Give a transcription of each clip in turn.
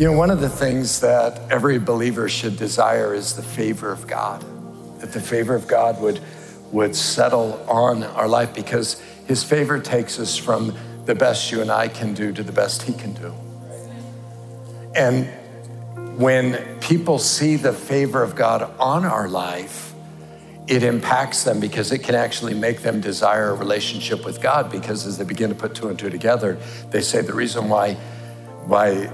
You know, one of the things that every believer should desire is the favor of God, that the favor of God would, would settle on our life because his favor takes us from the best you and I can do to the best he can do. And when people see the favor of God on our life, it impacts them because it can actually make them desire a relationship with God because as they begin to put two and two together, they say the reason why why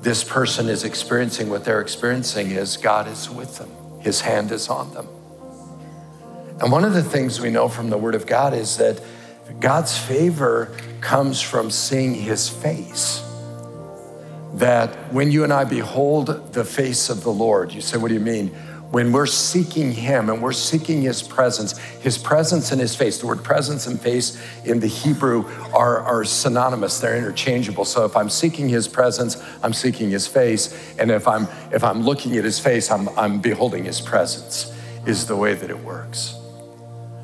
this person is experiencing what they're experiencing is God is with them, His hand is on them. And one of the things we know from the Word of God is that God's favor comes from seeing His face. That when you and I behold the face of the Lord, you say, What do you mean? When we're seeking Him and we're seeking His presence, His presence and His face, the word presence and face in the Hebrew are, are synonymous, they're interchangeable. So if I'm seeking His presence, I'm seeking His face. And if I'm, if I'm looking at His face, I'm, I'm beholding His presence, is the way that it works.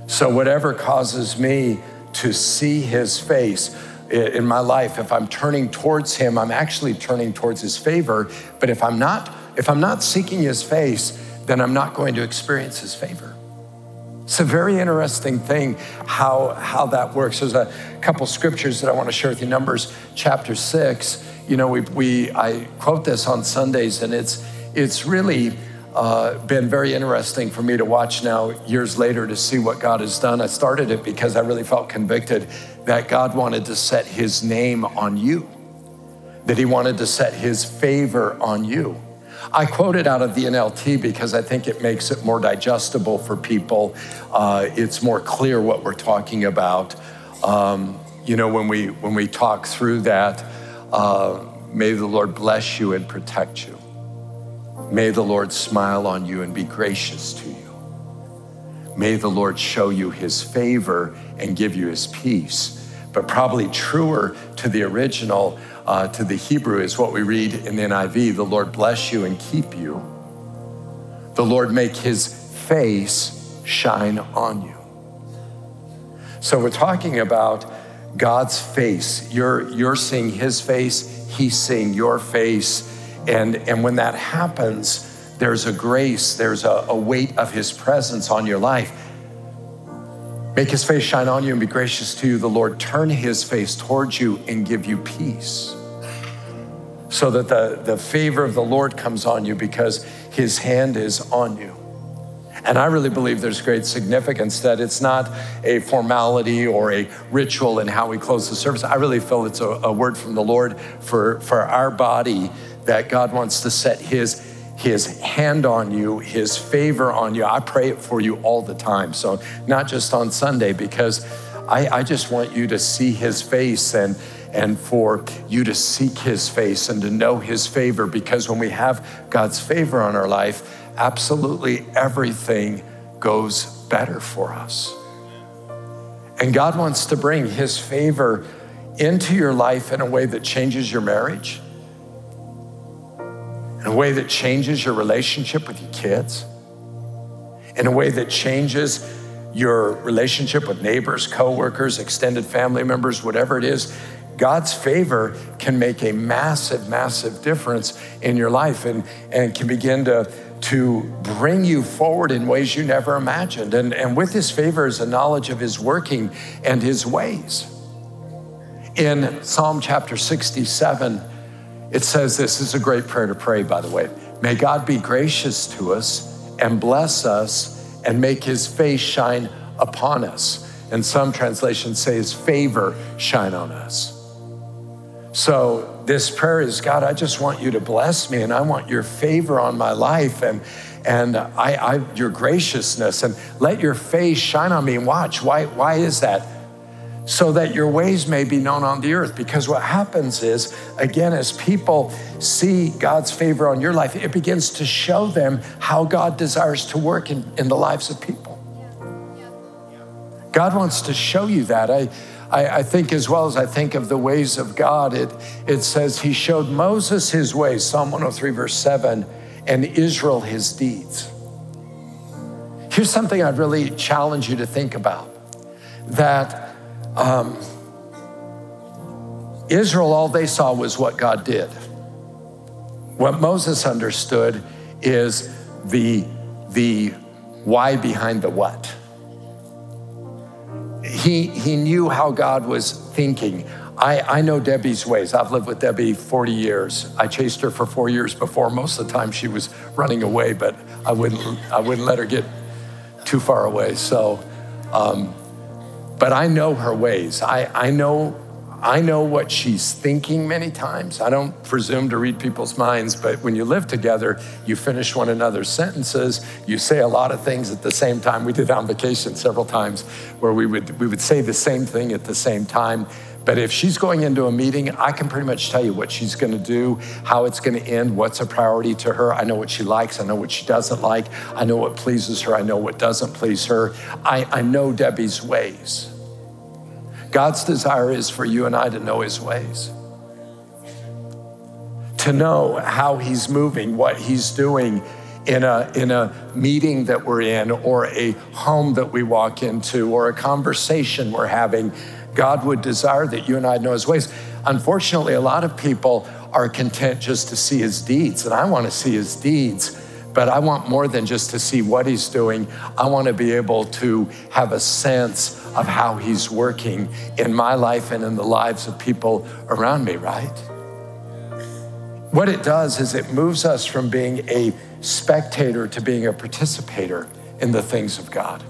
So whatever causes me to see His face, in my life if i'm turning towards him i'm actually turning towards his favor but if i'm not if i'm not seeking his face then I'm not going to experience his favor. It's a very interesting thing how, how that works. There's a couple scriptures that I want to share with you. Numbers chapter six. You know, we, we I quote this on Sundays, and it's it's really uh, been very interesting for me to watch now years later to see what God has done. I started it because I really felt convicted that God wanted to set His name on you, that He wanted to set His favor on you. I quote it out of the NLT because I think it makes it more digestible for people. Uh, it's more clear what we're talking about. Um, you know, when we when we talk through that, uh, may the Lord bless you and protect you. May the Lord smile on you and be gracious to you. May the Lord show you his favor and give you his peace. But probably truer to the original, uh, to the Hebrew is what we read in the NIV the Lord bless you and keep you. The Lord make his face shine on you. So we're talking about God's face. You're, you're seeing his face, he's seeing your face. And, and when that happens, there's a grace, there's a, a weight of his presence on your life. Make his face shine on you and be gracious to you. The Lord turn his face towards you and give you peace. So that the, the favor of the Lord comes on you because his hand is on you. And I really believe there's great significance that it's not a formality or a ritual in how we close the service. I really feel it's a, a word from the Lord for, for our body that God wants to set his his hand on you, his favor on you. I pray it for you all the time. So, not just on Sunday, because I, I just want you to see his face and and for you to seek his face and to know his favor because when we have God's favor on our life, absolutely everything goes better for us. And God wants to bring his favor into your life in a way that changes your marriage, in a way that changes your relationship with your kids, in a way that changes your relationship with neighbors, coworkers, extended family members, whatever it is. God's favor can make a massive, massive difference in your life and, and can begin to, to bring you forward in ways you never imagined. And, and with his favor is a knowledge of his working and his ways. In Psalm chapter 67, it says this, is a great prayer to pray, by the way. May God be gracious to us and bless us and make his face shine upon us. And some translations say his favor shine on us. So this prayer is God, I just want you to bless me and I want your favor on my life and and I, I your graciousness and let your face shine on me and watch. Why, why is that? So that your ways may be known on the earth. Because what happens is, again, as people see God's favor on your life, it begins to show them how God desires to work in, in the lives of people. God wants to show you that. I, I, I, think, as well as I think of the ways of God, it, it says He showed Moses His ways, Psalm 103, verse 7, and Israel His deeds. Here's something I'd really challenge you to think about that um, Israel, all they saw was what God did. What Moses understood is the, the why behind the what. He, he knew how God was thinking. I, I know Debbie's ways. I've lived with Debbie 40 years. I chased her for four years before. Most of the time she was running away, but I wouldn't, I wouldn't let her get too far away. So, um, but I know her ways. I, I know I know what she's thinking many times. I don't presume to read people's minds, but when you live together, you finish one another's sentences. You say a lot of things at the same time. We did on vacation several times where we would, we would say the same thing at the same time. But if she's going into a meeting, I can pretty much tell you what she's going to do, how it's going to end, what's a priority to her. I know what she likes. I know what she doesn't like. I know what pleases her. I know what doesn't please her. I, I know Debbie's ways. God's desire is for you and I to know his ways, to know how he's moving, what he's doing in a, in a meeting that we're in, or a home that we walk into, or a conversation we're having. God would desire that you and I know his ways. Unfortunately, a lot of people are content just to see his deeds, and I want to see his deeds but I want more than just to see what he's doing. I want to be able to have a sense of how he's working in my life and in the lives of people around me, right? What it does is it moves us from being a spectator to being a participator in the things of God.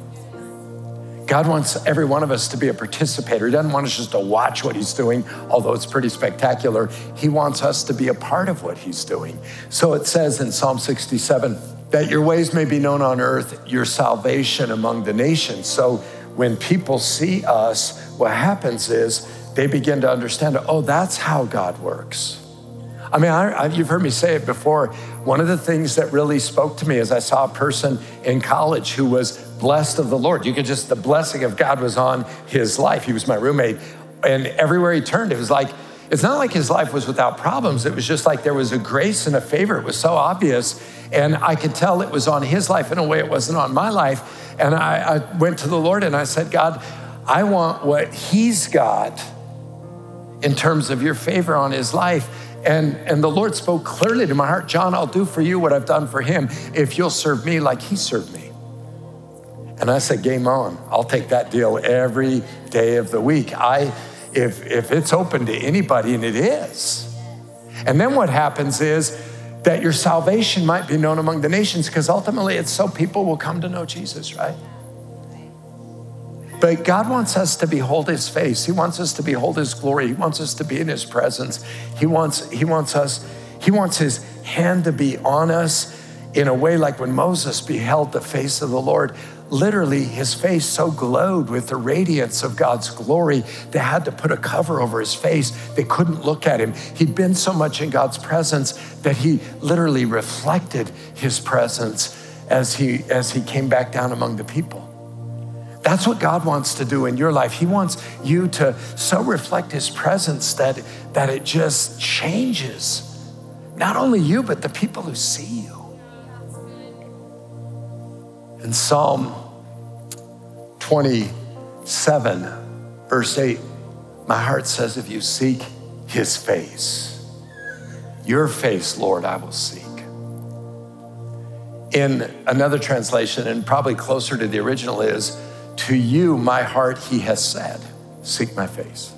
God wants every one of us to be a participator. He doesn't want us just to watch what He's doing, although it's pretty spectacular. He wants us to be a part of what He's doing. So it says in Psalm 67 that your ways may be known on earth, your salvation among the nations. So when people see us, what happens is they begin to understand, oh, that's how God works. I mean, I, I, you've heard me say it before. One of the things that really spoke to me is I saw a person in college who was blessed of the Lord. You could just, the blessing of God was on his life. He was my roommate. And everywhere he turned, it was like, it's not like his life was without problems. It was just like there was a grace and a favor. It was so obvious. And I could tell it was on his life in a way it wasn't on my life. And I, I went to the Lord and I said, God, I want what he's got in terms of your favor on his life. And, and the Lord spoke clearly to my heart John, I'll do for you what I've done for him if you'll serve me like he served me. And I said, game on. I'll take that deal every day of the week. I, if, if it's open to anybody, and it is. And then what happens is that your salvation might be known among the nations because ultimately it's so people will come to know Jesus, right? But God wants us to behold his face. He wants us to behold his glory. He wants us to be in his presence. He wants, he wants us, he wants his hand to be on us in a way like when Moses beheld the face of the Lord. Literally, his face so glowed with the radiance of God's glory, they had to put a cover over his face. They couldn't look at him. He'd been so much in God's presence that he literally reflected his presence as he, as he came back down among the people. That's what God wants to do in your life. He wants you to so reflect His presence that, that it just changes not only you, but the people who see you. In Psalm 27, verse 8, my heart says, If you seek His face, your face, Lord, I will seek. In another translation, and probably closer to the original, is, to you, my heart, he has said, Seek my face.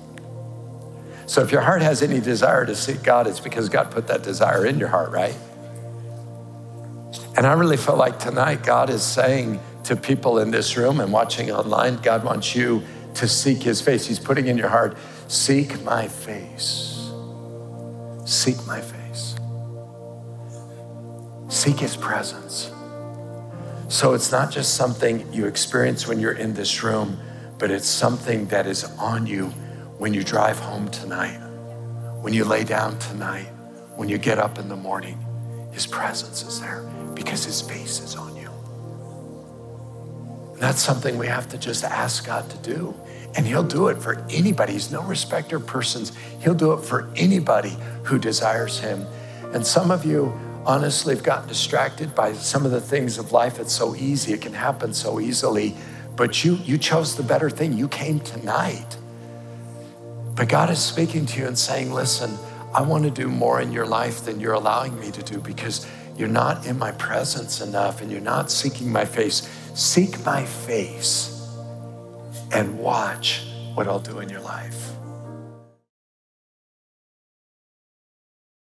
So if your heart has any desire to seek God, it's because God put that desire in your heart, right? And I really feel like tonight God is saying to people in this room and watching online, God wants you to seek his face. He's putting in your heart, Seek my face. Seek my face. Seek his presence. So it's not just something you experience when you're in this room, but it's something that is on you when you drive home tonight, when you lay down tonight, when you get up in the morning. His presence is there because his face is on you. And that's something we have to just ask God to do. And he'll do it for anybody. He's no respecter of persons. He'll do it for anybody who desires him. And some of you, honestly have gotten distracted by some of the things of life. It's so easy, it can happen so easily. But you, you chose the better thing. You came tonight. But God is speaking to you and saying, listen, I want to do more in your life than you're allowing me to do because you're not in my presence enough and you're not seeking my face. Seek my face and watch what I'll do in your life.